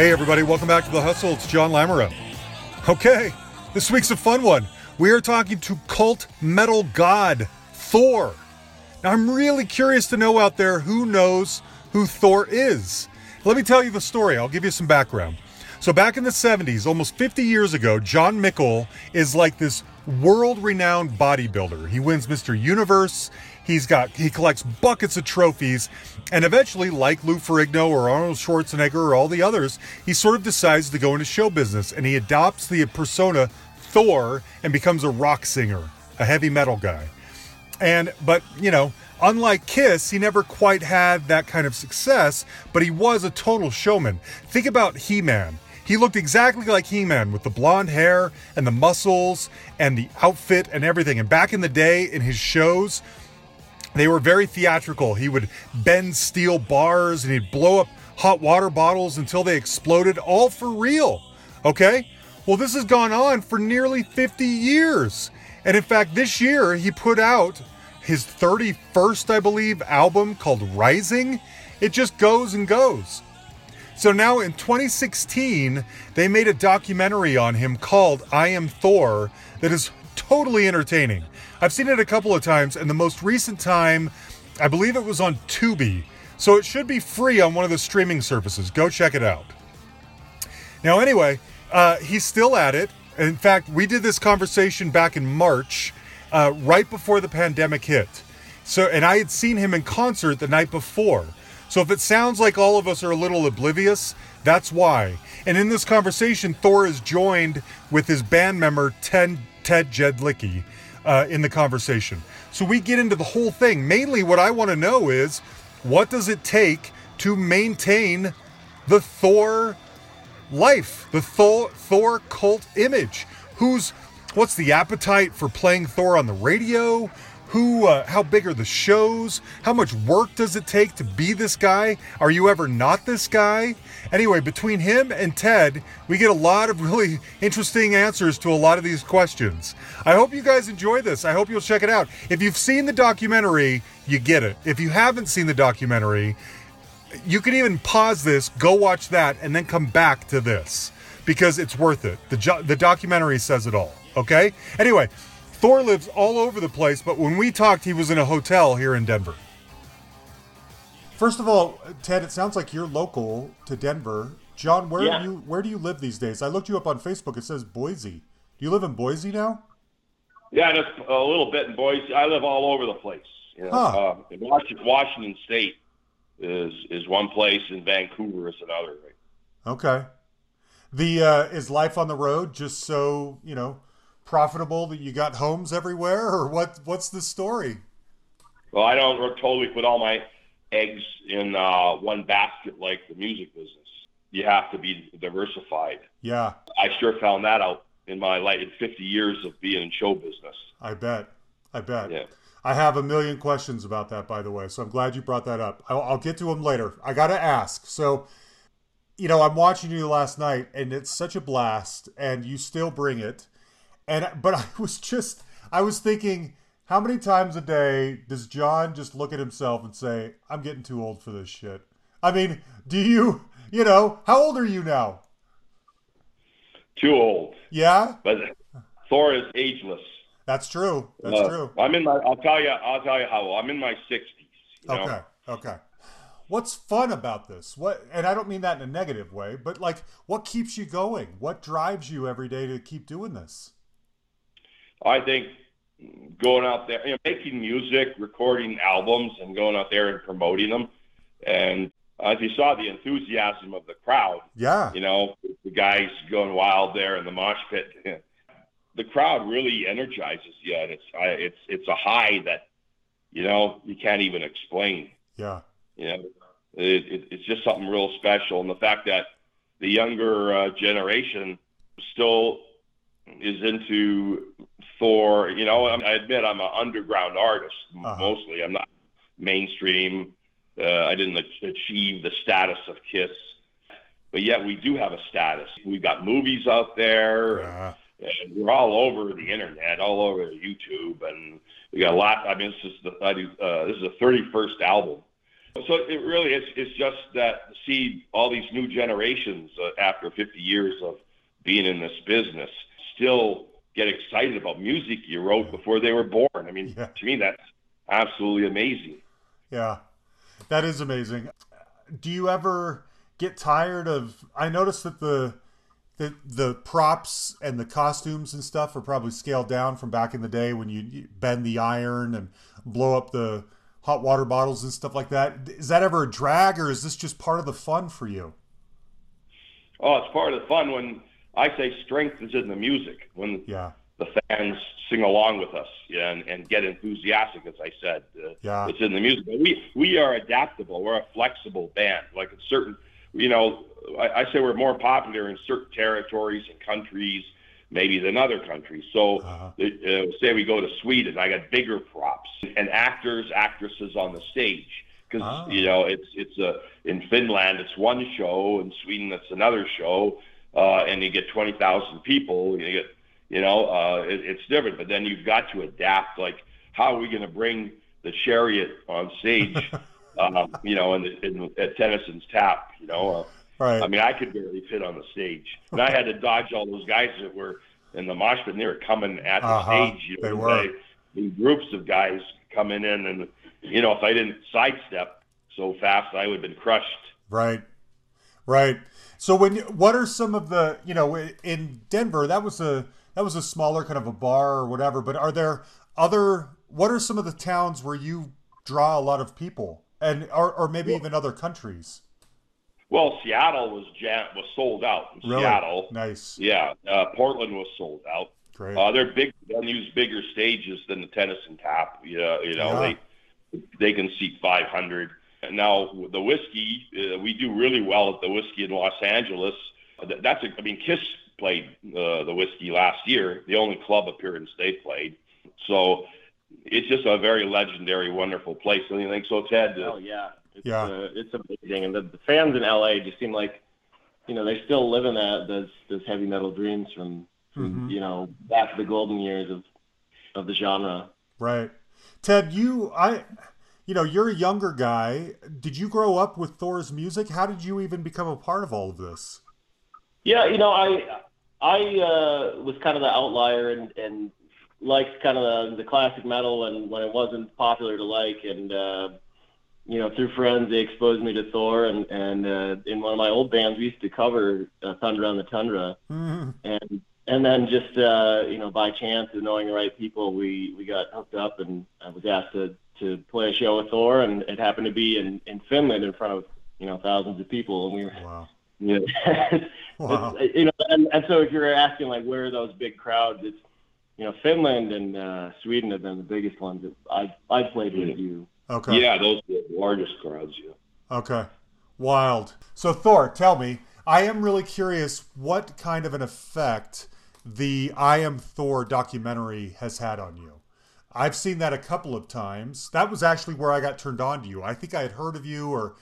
Hey, everybody, welcome back to The Hustle. It's John Lamoureux. Okay, this week's a fun one. We are talking to cult metal god Thor. Now, I'm really curious to know out there who knows who Thor is. Let me tell you the story. I'll give you some background. So, back in the 70s, almost 50 years ago, Jon Mikl is like this world renowned bodybuilder. He wins Mr. Universe. He's got he collects buckets of trophies, and eventually, like Lou Ferrigno or Arnold Schwarzenegger or all the others, he sort of decides to go into show business and he adopts the persona Thor and becomes a rock singer, a heavy metal guy. And but you know, unlike Kiss, he never quite had that kind of success, but he was a total showman. Think about He-Man. He looked exactly like He Man with the blonde hair and the muscles and the outfit and everything. And back in the day, in his shows, they were very theatrical. He would bend steel bars and he'd blow up hot water bottles until they exploded, all for real. Okay? Well, this has gone on for nearly 50 years. And in fact, this year he put out his 31st, I believe, album called Rising. It just goes and goes. So now in 2016, they made a documentary on him called I Am Thor that is totally entertaining. I've seen it a couple of times, and the most recent time, I believe it was on Tubi. So it should be free on one of the streaming services. Go check it out. Now, anyway, uh, he's still at it. In fact, we did this conversation back in March, uh, right before the pandemic hit. So, and I had seen him in concert the night before. So if it sounds like all of us are a little oblivious, that's why. And in this conversation, Thor is joined with his band member Ted, Ted Jedlicki uh, in the conversation. So we get into the whole thing. Mainly, what I want to know is what does it take to maintain the Thor life, the Thor, Thor cult image? Who's what's the appetite for playing Thor on the radio? Who uh, how big are the shows? How much work does it take to be this guy? Are you ever not this guy? Anyway between him and ted we get a lot of really interesting answers to a lot of these questions. I hope you guys enjoy this. I hope you'll check it out. If you've seen the documentary you get it. If you haven't seen the documentary you can even pause this go watch that and then come back to this because it's worth it. The, the documentary says it all okay? Anyway Thor lives all over the place, but when we talked, he was in a hotel here in Denver. First of all, Ted, it sounds like you're local to Denver. Jon, where yeah. do you where do you live these days? I looked you up on Facebook. It says Boise. Do you live in Boise now? Yeah, just a little bit in Boise. I live all over the place. You know, huh. uh, Washington, Washington State is is one place, and Vancouver is another. Okay. The uh, is life on the road just so you know profitable that you got homes everywhere, or what? What's the story? Well, I don't totally put all my eggs in uh, one basket like the music business. You have to be diversified. Yeah, I sure found that out in my life in 50 years of being in show business. I bet. I bet. Yeah. I have a million questions about that, by the way. So I'm glad you brought that up. I'll, I'll get to them later. I got to ask. So, you know, I'm watching you last night, and it's such a blast, and you still bring it. And but I was just I was thinking how many times a day does Jon just look at himself and say, "I'm getting too old for this shit"? I mean, do you, you know, how old are you now? Too old. Yeah. But Thor is ageless. That's true. That's uh, true. I'm in my. I'll tell you. I'll tell you how old. I'm in my 60s. okay. Know? Okay. What's fun about this? What? And I don't mean that in a negative way, but like, what keeps you going? What drives you every day to keep doing this? I think going out there, you know, making music, recording albums, and going out there and promoting them. And as you saw, the enthusiasm of the crowd. Yeah. You know, the guys going wild there in the mosh pit. the crowd really energizes you, and it's it's it's a high that you know you can't even explain. Yeah. You know, it, it, it's just something real special, and the fact that the younger uh, generation still is into Thor. You know, I admit I'm an underground artist uh-huh. mostly. I'm not mainstream. Uh, I didn't achieve the status of Kiss, but yet we do have a status. We've got movies out there. Uh-huh. And we're all over the internet, all over YouTube, and we got a lot. I mean, this is the uh, this is the 31st album So it really is. It's just that see all these new generations uh, after 50 years of being in this business still get excited about music you wrote before they were born. I mean, yeah. to me, that's absolutely amazing. Yeah, that is amazing. Do you ever get tired of? I noticed that the the the props and the costumes and stuff are probably scaled down from back in the day when you bend the iron and blow up the hot water bottles and stuff like that. Is that ever a drag, or is this just part of the fun for you? Oh, it's part of the fun when I say strength is in the music. When yeah. the fans sing along with us and, and get enthusiastic, as I said, uh, yeah. it's in the music. But we we are adaptable. We're a flexible band. Like in certain, you know, I, I say we're more popular in certain territories and countries maybe than other countries. So, uh-huh. uh, say we go to Sweden, I got bigger props and actors, actresses on the stage because oh. you know it's it's a in Finland it's one show, in Sweden it's another show, uh, and you get twenty thousand people. You get you know uh, it, it's different, but then you've got to adapt. Like, how are we going to bring the chariot on stage? um, you know, in, the, in at Tennyson's Tap, you know. Uh, Right. I mean, I could barely fit on the stage, and I had to dodge all those guys that were in the mosh pit. And they were coming at the uh-huh. stage. You know, they were. They, groups of guys coming in, and you know, if I didn't sidestep so fast, I would have been crushed. Right. Right. So when what are some of the you know in Denver that was a that was a smaller kind of a bar or whatever, but are there other what are some of the towns where you draw a lot of people and or, or maybe well, even other countries? Well, Seattle was jam- was sold out. Really? Seattle, nice. Yeah, uh, Portland was sold out. Great. Uh, they're big. They use bigger stages than the Tennyson Tap. Yeah, you know yeah. they they can seat 500. And now the Whisky, uh, we do really well at the Whisky in Los Angeles. That's a, I mean, Kiss played uh, the Whisky last year, the only club appearance they played. So it's just a very legendary, wonderful place. Don't you think so, Ted? Oh yeah, it's, yeah, uh, it's amazing, and the, the fans in LA just seem like, you know, they still live in that those those heavy metal dreams from, from mm-hmm. you know back to the golden years of of the genre. Right, Ted. You I. You know, you're a younger guy. Did you grow up with Thor's music? How did you even become a part of all of this? Yeah, you know, I I uh, was kind of the outlier and, and liked kind of the, the classic metal when, when it wasn't popular to like. And uh, you know, through friends, they exposed me to Thor, and and uh, in one of my old bands, we used to cover uh, Thunder on the Tundra, mm-hmm. and and then just uh, you know, by chance of knowing the right people, we we got hooked up, and I was asked to to play a show with Thor, and it happened to be in in Finland in front of you know thousands of people, and we were. Wow. You know, wow. you know and, and so if you're asking like where are those big crowds, it's you know Finland and uh, Sweden have been the biggest ones that I I've played with you Okay. Yeah, those are the largest crowds. Yeah. Okay. Wild. So Thor, tell me, I am really curious what kind of an effect the I Am Thor documentary has had on you. I've seen that a couple of times. That was actually where I got turned on to you. I think I had heard of you or,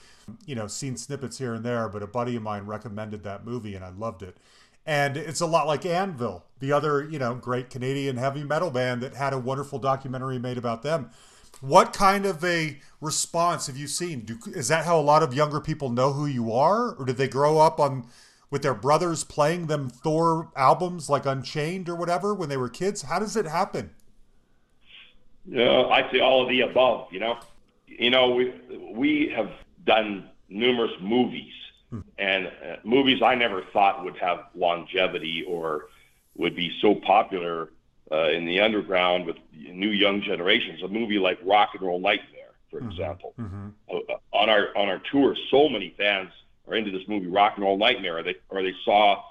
you know, seen snippets here and there, but a buddy of mine recommended that movie and I loved it. And it's a lot like Anvil, the other, you know, great Canadian heavy metal band that had a wonderful documentary made about them. What kind of a response have you seen? Do, is that how a lot of younger people know who you are, or did they grow up on with their brothers playing them Thor albums like Unchained or whatever when they were kids? How does it happen? Yeah, I'd say all of the above. You know, you know, we we have done numerous movies, hmm. and uh, movies I never thought would have longevity or would be so popular uh, in the underground with new young generations. A movie like Rock and Roll Nightmare, for mm-hmm. example. Mm-hmm. Uh, on our on our tour, so many fans are into this movie Rock and Roll Nightmare, or they or they saw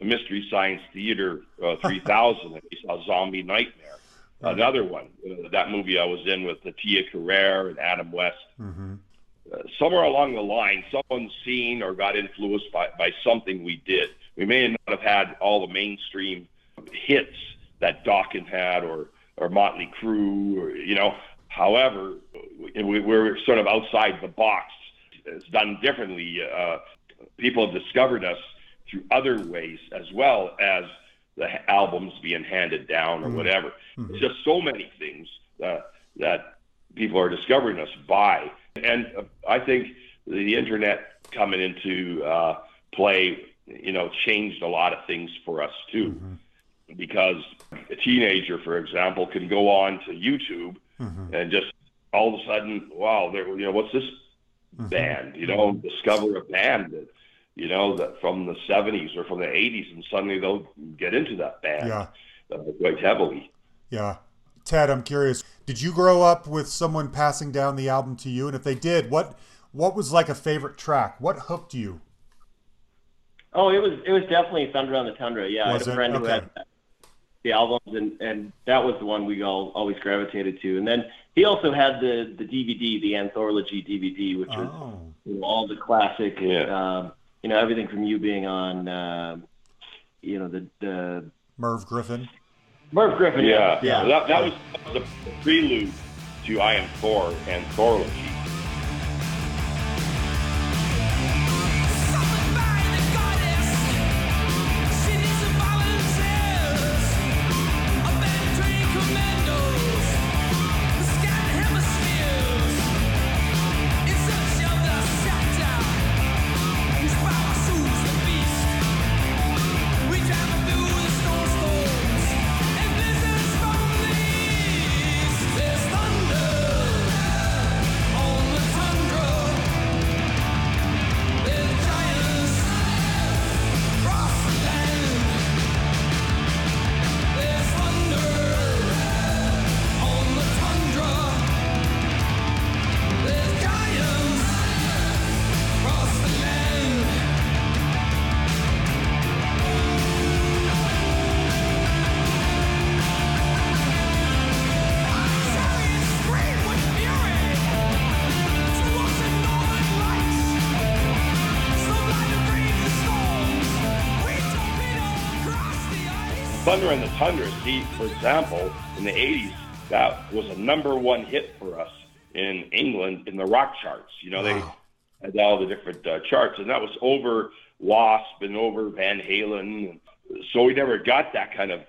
Mystery Science Theater uh, 3000, and they saw Zombie Nightmare. Another one, uh, that movie I was in with Tia Carrere and Adam West. Mm-hmm. Uh, somewhere along the line, someone's seen or got influenced by, by something we did. We may not have had all the mainstream hits that Dawkins had or or Motley Crue or you know. However, we, we're sort of outside the box. It's done differently. Uh, people have discovered us through other ways as well as the albums being handed down or mm-hmm. whatever. Mm-hmm. It's just so many things uh, that people are discovering us by And uh, I think the internet coming into uh, play, you know, changed a lot of things for us too. Mm-hmm. Because a teenager, for example, can go on to YouTube mm-hmm. and just all of a sudden, wow, there, you know, what's this mm-hmm. band? You know, discover a band that, you know, that from the '70s or from the '80s, and suddenly they'll get into that band yeah. uh, quite heavily. Yeah, Ted, I'm curious. Did you grow up with someone passing down the album to you? And if they did, what what was like a favorite track? What hooked you? Oh, it was it was definitely Thunder on the Tundra. Yeah, was I had a friend okay. who had the albums, and and that was the one we all always gravitated to. And then he also had the the DVD, the anthology DVD, which was oh. you know, all the classic, yeah. um, you know, everything from you being on, uh, you know, the the Merv Griffin. Merv Griffin, yeah, yeah. yeah. That, that was the prelude to I Am Thor anthology. Thunder and the Tundra, see, for example, in the 80s, that was a number one hit for us in England in the rock charts. You know, wow. they had all the different uh, charts, and that was over Wasp and over Van Halen. So we never got that kind of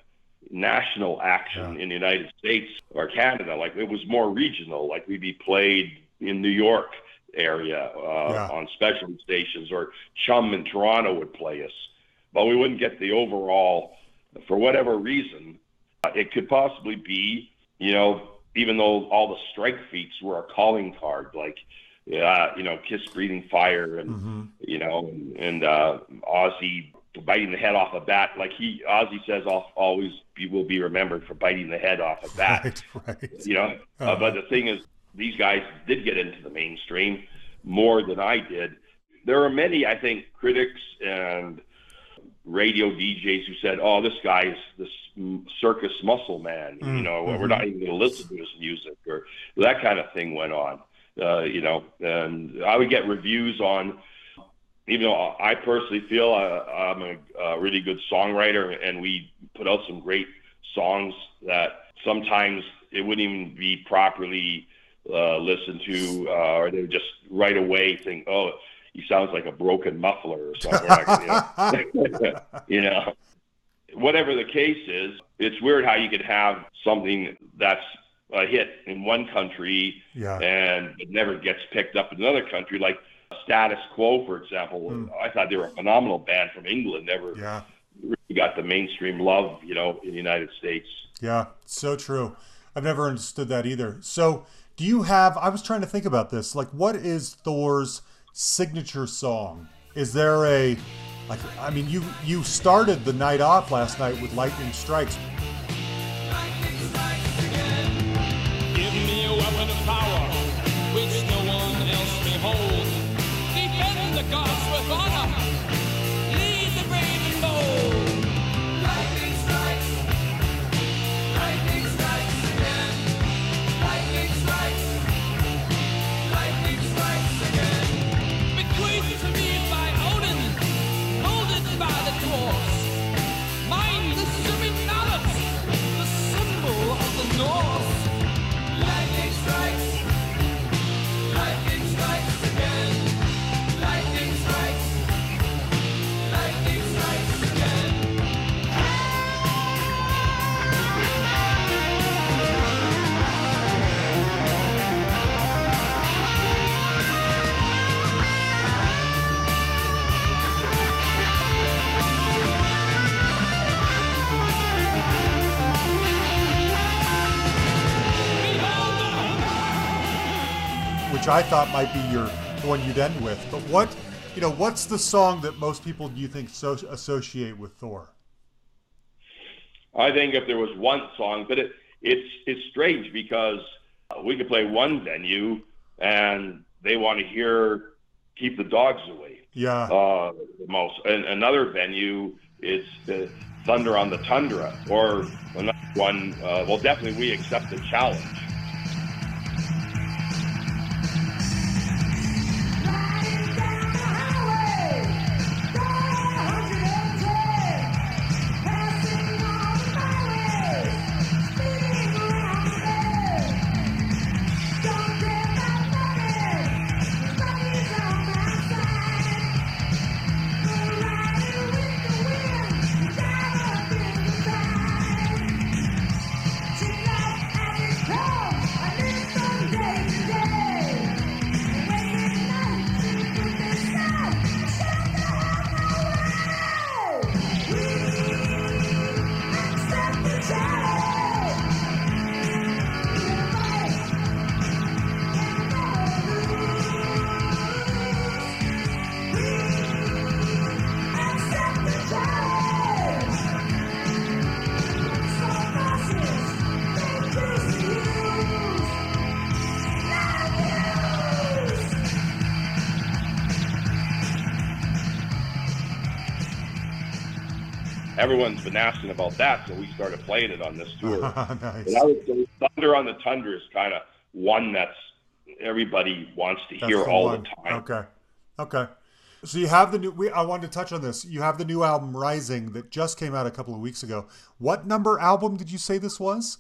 national action yeah. in the United States or Canada. Like it was more regional. Like we'd be played in New York area uh, yeah. on specialty stations, or CHUM in Toronto would play us, but we wouldn't get the overall for whatever reason, uh, it could possibly be, you know, even though all the strike feats were a calling card, like, uh, you know, Kiss breathing fire and, mm-hmm. you know, and, and uh, Ozzy biting the head off a bat. Like he, Ozzy says, I'll always be, will be remembered for biting the head off a bat. Right, right. You know, uh-huh. uh, but the thing is, these guys did get into the mainstream more than I did. There are many, I think, critics and radio DJs who said, "Oh, this guy is this circus muscle man." Mm-hmm. You know, we're not even going to listen to his music, or that kind of thing went on. Uh, you know, and I would get reviews on. Even though I personally feel I, I'm a, a really good songwriter, and we put out some great songs that sometimes it wouldn't even be properly uh, listened to, uh, or they would just right away think, "Oh." He sounds like a broken muffler or something. you, know? you know, whatever the case is, it's weird how you could have something that's a hit in one country yeah. and it never gets picked up in another country. Like Status Quo, for example, mm. I thought they were a phenomenal band from England. Never yeah. really got the mainstream love, you know, in the United States. Yeah, so true. I've never understood that either. So, do you have? I was trying to think about this. Like, what is Thor's signature song? Is there a like I mean you you started the night off last night with Lightning Strikes. Which I thought might be your the one you'd end with. But what, you know, what's the song that most people do you think so, associate with Thor? I think if there was one song, but it, it's it's strange because we could play one venue and they want to hear "Keep the Dogs Away." Yeah. Uh, the most, and another venue is the Thunder on the Tundra, or another one. Uh, well, definitely we accept the challenge. Everyone's been asking about that, so we started playing it on this tour. nice. And I would say Thunder on the Tundra is kind of one that's everybody wants to That's hear the all one. the time. Okay. Okay. So you have the new. We, I wanted to touch on this. You have the new album Rising that just came out a couple of weeks ago. What number album did you say this was?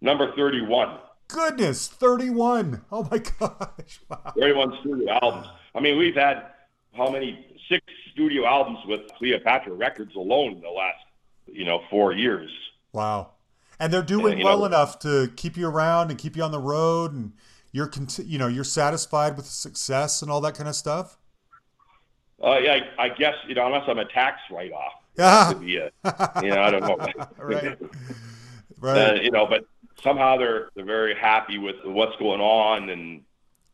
Number 31. Goodness, thirty-one. Oh my gosh! Wow. 31 studio albums. I mean, we've had how many? Six studio albums with Cleopatra Records alone in the last, you know, four years. Wow. And they're doing you well know- enough to keep you around and keep you on the road, and you're, you know, you're satisfied with the success and all that kind of stuff. Uh, yeah, I, I guess you know, unless I'm a tax write-off, Yeah. could be a, you know, I don't know. Right. Uh, Right. you know, but somehow they're they're very happy with what's going on and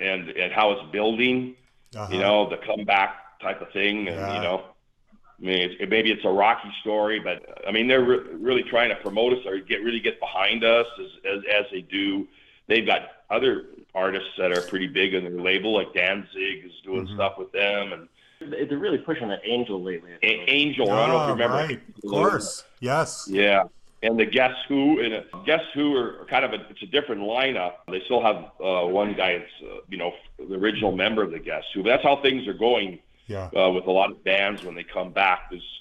and and how it's building. Uh-huh. You know, the comeback type of thing, and Yeah. you know, I mean, it's, maybe it's a rocky story, but I mean, they're re- really trying to promote us or get really get behind us as, as as they do. They've got other artists that are pretty big on their label, like Danzig is doing Mhm. stuff with them, and They- They're really pushing that Angel lately. I A- think. Angel. I don't know if Ah, you remember. right. Of course. Yes. Yeah. And the Guess Who, and uh, Guess Who are kind of a, it's a different lineup. They still have uh, one guy that's, uh, you know, the original member of the Guess Who. But that's how things are going Yeah. uh, with a lot of bands when they come back. There's,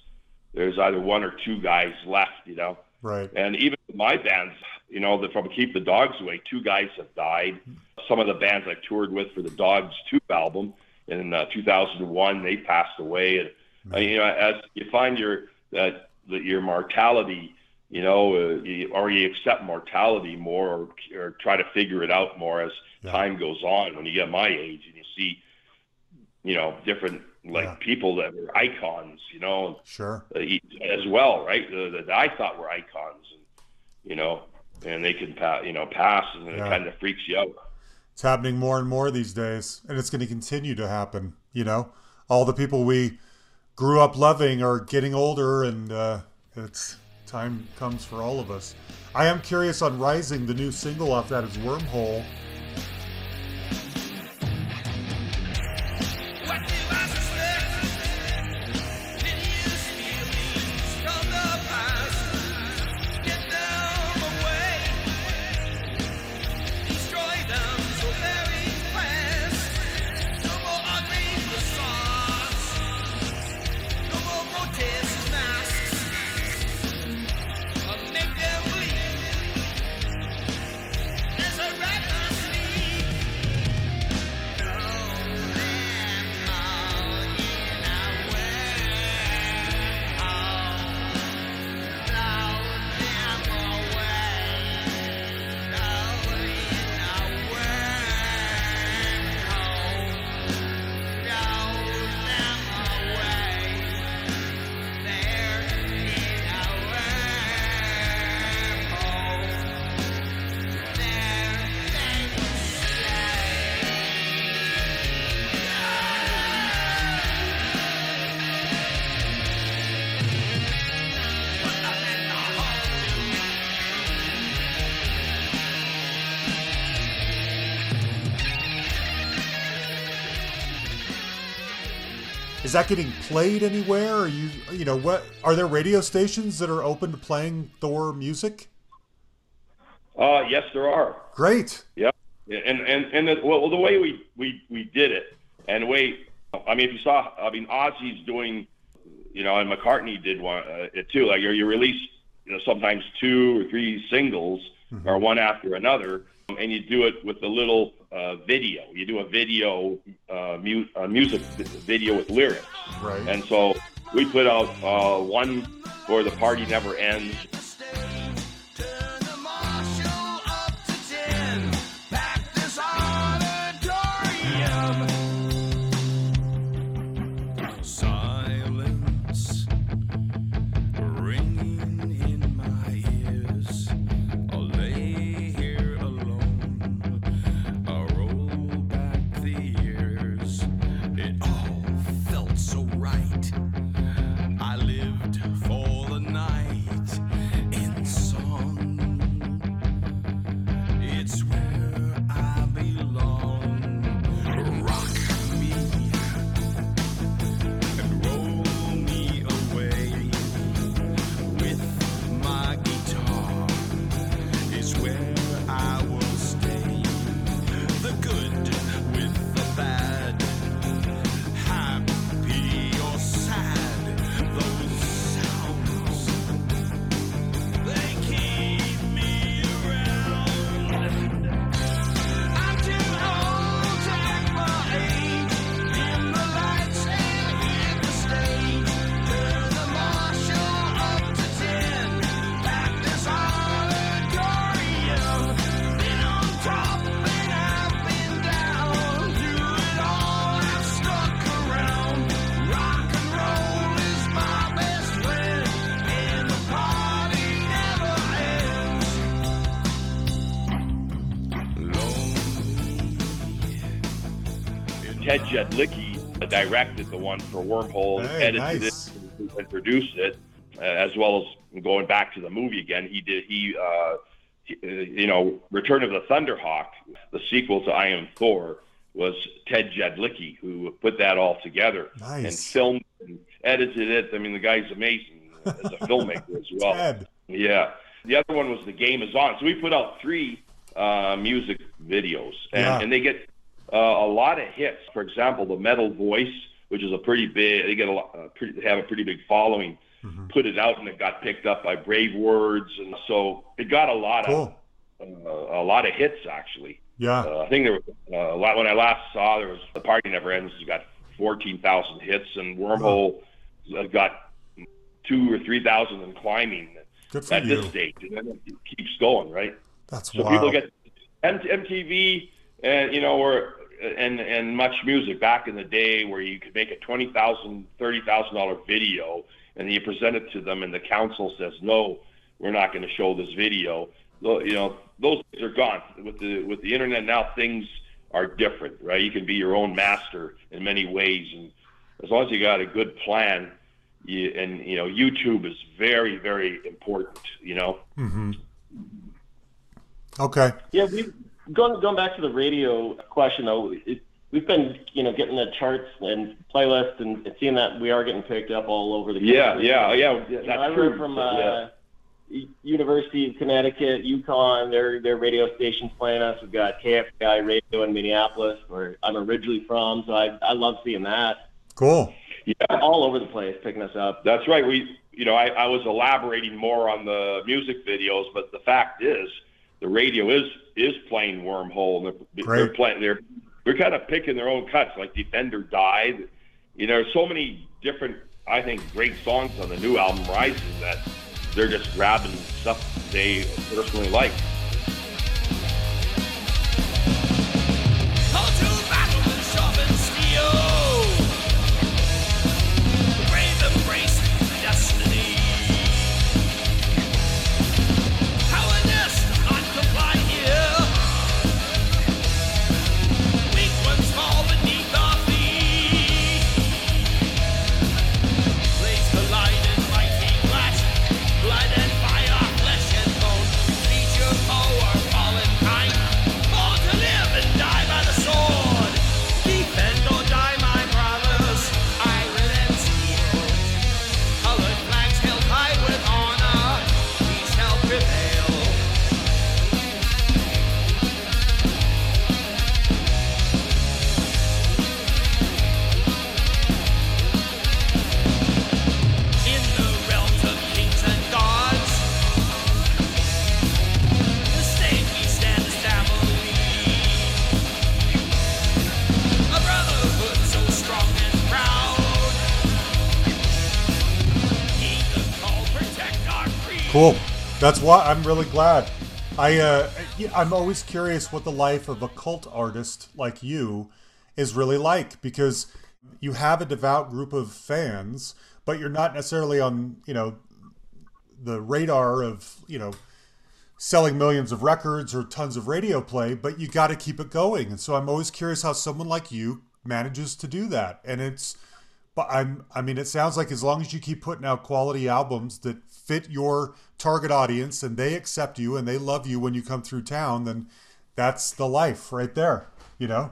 there's either one or two guys left, you know. Right. And even my bands, you know, the, from Keep the Dogs Away, two guys have died. Some of the bands I toured with for the Dogs 2 album in uh, 2001, they passed away. And, uh, you know, as you find your, that, that your mortality, you know, uh, you, or you accept mortality more or, or try to figure it out more as Yeah. time goes on. When you get my age and you see, you know, different like Yeah. people that were icons, you know, Sure. uh, as well, right? That I thought were icons, and you know, and they can pass, you know, pass, and it kind of freaks you out. It's happening more and more these days, and it's going to continue to happen. You know, all the people we grew up loving are getting older, and uh, it's time comes for all of us. I am curious on Rising, the new single off that is Wormhole. Is that getting played anywhere? Are you, you know, what are there radio stations that are open to playing Thor music? Uh, yes, there are. Great. Yeah, and and and the, well, the way we we we did it, and the way I mean, if you saw, I mean, Ozzy's doing, you know, and McCartney did one uh, it too. Like you, you release, you know, sometimes two or three singles or one after another, and you do it with a little uh, video. You do a video, uh, mu- uh, music vi- video with lyrics. Right. And so we put out uh, one for the party never ends. Ted Jedlicki directed the one for Wormhole, and Hey, edited nice. it, and produced it, uh, as well as going back to the movie again. He did he, uh, he- uh, you know, Return of the Thunderhawk, the sequel to I Am Thor, was Ted Jedlicki who put that all together and filmed and edited it. I mean, the guy's amazing as a filmmaker as well. Ted. Yeah. The other one was The Game Is On. So we put out three uh, music videos, and, Yeah. and they get uh, a lot of hits. For example, The Metal Voice, which is a pretty big, they get a lot, uh, pretty, they have a pretty big following. Mm-hmm. Put it out, and it got picked up by Brave Words, and so it got a lot Cool. of uh, a lot of hits actually. Yeah. Uh, I think there was uh, a lot when I last saw there was the party never ends. It's got fourteen thousand hits, and Wormhole uh, got two or three thousand and climbing at you. this stage, and then it keeps going, right? That's So wild. people get MTV, and you know, or and and much music back in the day where you could make a twenty thousand, thirty thousand dollar video, and you present it to them, and the council says no, we're not going to show this video. You know, those days are gone. With the with the internet now, things are different, right? You can be your own master in many ways, and as long as you got a good plan, you, and you know, YouTube is very, very important. You know. Mm-hmm. okay. Yeah, we've going going back to the radio question though. It, we've been you know getting the charts and playlists and, and seeing that we are getting picked up all over the country. Yeah, yeah, yeah. You know, That's I true. from uh, U- University of Connecticut, UConn. Their their radio stations playing us. We've got KFAI Radio in Minneapolis, where I'm originally from. So I I love seeing that Cool. Yeah, all over the place, picking us up. That's right. We, you know, I, I was elaborating more on the music videos, but the fact is, the radio is is playing Wormhole. And they're, Great. they're playing. They're they're kind of picking their own cuts. Like Defender died. You know, there's so many different, I think, great songs on the new album Rising that they're just grabbing stuff they personally like. That's why I'm really glad. I uh, I'm always curious what the life of a cult artist like you is really like because you have a devout group of fans, but you're not necessarily on you know the radar of you know selling millions of records or tons of radio play, but you got to keep it going. And so I'm always curious how someone like you manages to do that. And it's but I'm I mean it sounds like as long as you keep putting out quality albums that fit your target audience and they accept you and they love you when you come through town, then that's the life right there, you know?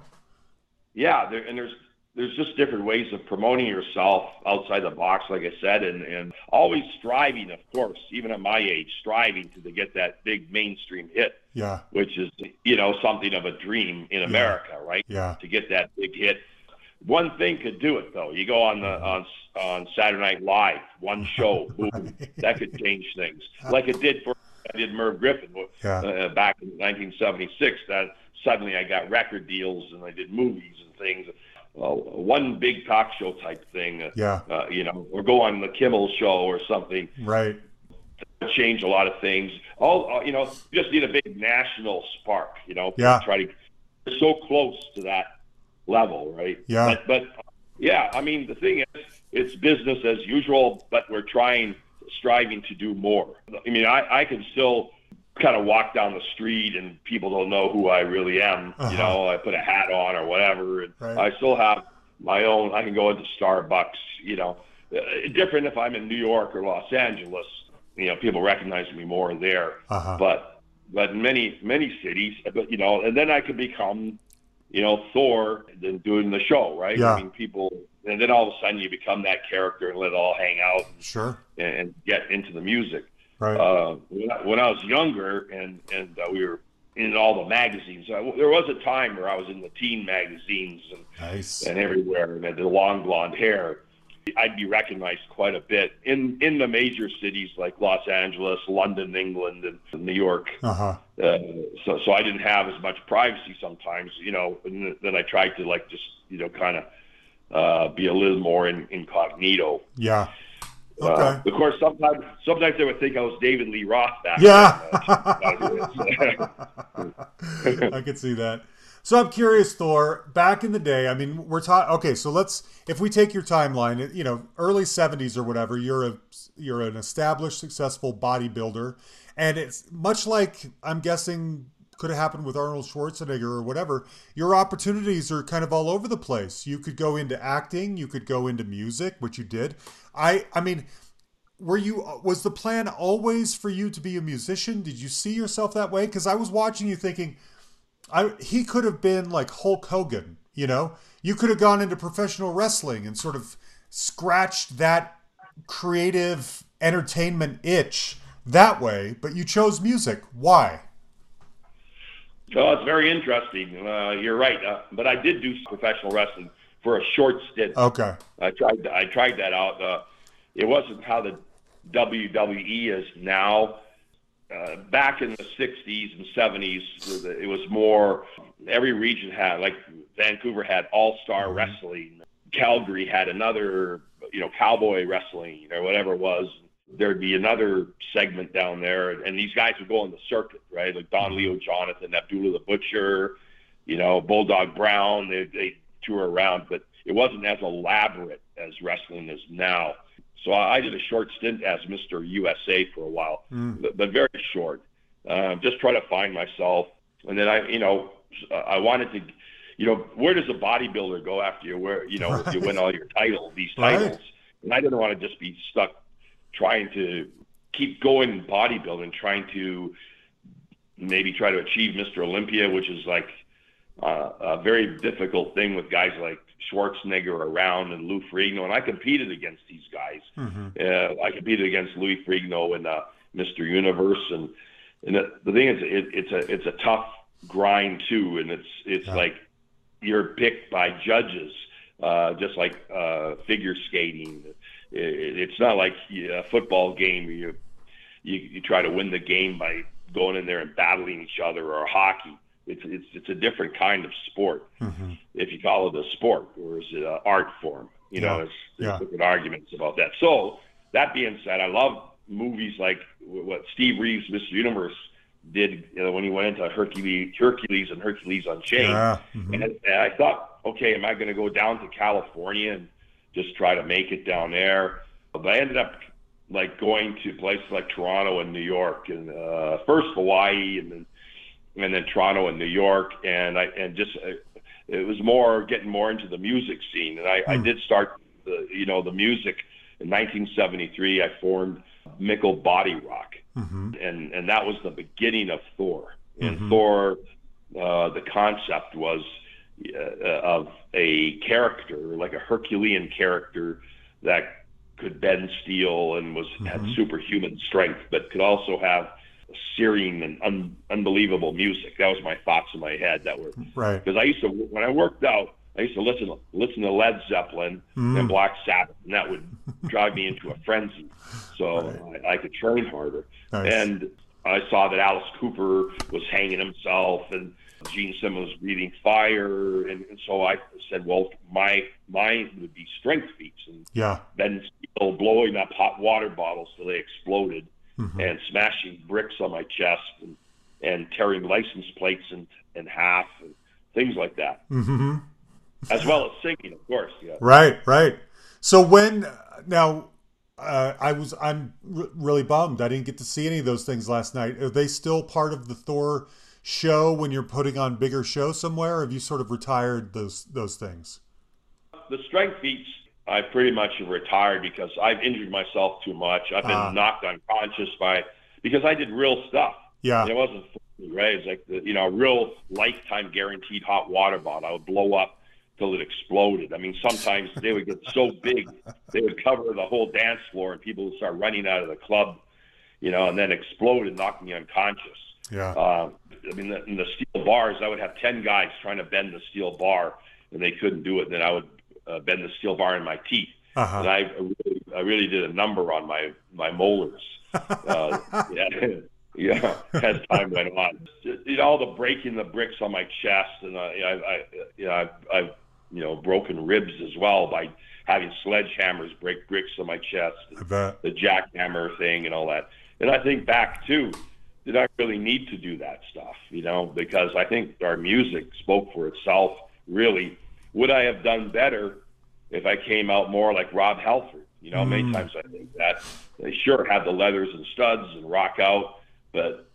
yeah there, and there's there's just different ways of promoting yourself outside the box like i said and and always striving of course even at my age striving to, to get that big mainstream hit Yeah. which is you know something of a dream in america right Yeah. to get that big hit one thing could do it though you go on the on on saturday night live one show boom, that could change things like it did for i did merv griffin Yeah. uh, back in 1976 that suddenly I got record deals and I did movies and things. One big talk show type thing, uh, Yeah. uh, you know, or go on the Kimmel show or something, Right. change a lot of things. All, you know, you just need a big national spark, you know, Yeah. try to, we're so close to that level, right? Yeah. But, but yeah, I mean, the thing is, it's business as usual, but we're trying, striving to do more. I mean, I, I can still kind of walk down the street and people don't know who I really am. Uh-huh. You know, I put a hat on or whatever. And Right. I still have my own, I can go into Starbucks, you know, uh, different if I'm in New York or Los Angeles. You know, people recognize me more there. Uh-huh. But, but in many, many cities, but, you know, and then I could become, you know, Thor then doing the show, right? Yeah. I mean, people, and then all of a sudden you become that character and let it all hang out Sure. and, and get into the music Right. uh, when, I, when I was younger and and uh, we were in all the magazines. I, there was a time where I was in the teen magazines and, nice. and everywhere, and had the long blonde hair. I'd be recognized quite a bit in in the major cities like Los Angeles, London, England, and New York. Uh-huh. Uh, so so I didn't have as much privacy sometimes, you know. And then I tried to like just you know kind of uh, be a little more in, incognito. Yeah. Uh, Okay. of course, sometimes sometimes they would think I was David Lee Roth back. Yeah. then. I could see that. So I'm curious, Thor. Back in the day, I mean, we're talking. Okay, so let's if we take your timeline, you know, early '70s or whatever. You're a you're an established, successful bodybuilder, and it's much like I'm guessing could have happened with Arnold Schwarzenegger or whatever. Your opportunities are kind of all over the place. You could go into acting, you could go into music, which you did. I I mean, were you was the plan always for you to be a musician? Did you see yourself that way? Because I was watching you thinking, I he could have been like Hulk Hogan. You know, you could have gone into professional wrestling and sort of scratched that creative entertainment itch that way. But you chose music. Why? Oh, it's very interesting. Uh, you're right, uh, but I did do professional wrestling for a short stint. Okay. I tried. I tried that out. Uh, it wasn't how the WWE is now. Uh, back in the '60s and '70s, it was more. Every region had, like Vancouver had All Star Wrestling. Calgary had another, you know, Cowboy Wrestling or whatever it was. There'd be another segment down there, and these guys would go on the circuit, right? Like Don Leo Jonathan, Abdullah the Butcher, you know, Bulldog Brown. They they tour around, but it wasn't as elaborate as wrestling is now. So I I did a short stint as Mr. USA for a while, but, but very short. Um, just try to find myself, and then I, you know, I wanted to, you know, where does a bodybuilder go after you? Where you know you win all your titles, these Right. titles, and I didn't want to just be stuck trying to keep going in bodybuilding, trying to maybe try to achieve Mr. Olympia, which is like uh, a very difficult thing with guys like Schwarzenegger around and Lou Ferrigno. And I competed against these guys. Uh, I competed against Louis Ferrigno and uh, Mr. Universe. And, and the, the thing is, it, it's a it's a tough grind too, and it's it's like you're picked by judges, uh, just like uh, figure skating. It, it's not like a football game where you, you you try to win the game by going in there and battling each other, or hockey. It's it's it's a different kind of sport. If you call it a sport, or is it an art form? You know, there's, there's Yeah. different arguments about that. So that being said, I love movies like what Steve Reeves, Mr. Universe, did you know, when he went into Hercules, Hercules and Hercules Unchained. Yeah. mhm. And, and I thought, okay, am I going to go down to California and just try to make it down there? But I ended up like going to places like Toronto and New York, and uh, first Hawaii, and then and then Toronto and New York, and I and just uh, it was more getting more into the music scene, and I, I Hmm. did start the you know the music in 1973. I formed Mikl Body Rock, Mhm. and and that was the beginning of Thor. And Mhm. Thor, uh, the concept was uh, of a character like a Herculean character that could bend steel and was had Mhm. superhuman strength, but could also have searing and un, unbelievable music. That was my thoughts in my head. That were Right. because I used to when I worked out, I used to listen listen to Led Zeppelin Mm. and Black Sabbath, and that would drive me into a frenzy. So I, I could train harder. Nice. And I saw that Alice Cooper was hanging himself, and Gene Simmons was breathing fire, and, and so I said, well, my mine would be strength feats, and yeah. then steel blowing up hot water bottles till they exploded, Mhm. and smashing bricks on my chest, and, and tearing license plates in, in half, and things like that, hmm as well as singing, of course. Yeah. Right, right. So when now, uh, I was I'm r- really bummed I didn't get to see any of those things last night. Are they still part of the Thor show when you're putting on bigger shows somewhere? Or have you sort of retired those those things? the strength feats I pretty much have retired because I've injured myself too much. I've been Ah. knocked unconscious by because I did real stuff. Yeah, It wasn't right? It's like the, you know, a real lifetime guaranteed hot water bottle. I would blow up till it exploded. I mean, sometimes they would get so big they would cover the whole dance floor, and people would start running out of the club, you know, and then explode and knock me unconscious. yeah. Uh, I mean, the, in the steel bars, I would have ten guys trying to bend the steel bar, and they couldn't do it. And then I would uh, bend the steel bar in my teeth, and Uh-huh. I, I really, I really did a number on my my molars. Uh, yeah, yeah. As time went on, you know, all the breaking the bricks on my chest, and I, I, I you know, I've, I've you know broken ribs as well by having sledgehammers break bricks on my chest the jackhammer thing and all that. And I think back too, did I really need to do that stuff? You know, because I think our music spoke for itself. Really, would I have done better if I came out more like Rob Halford? You know, many Mm. times I think that they sure have the leathers and studs and rock out, but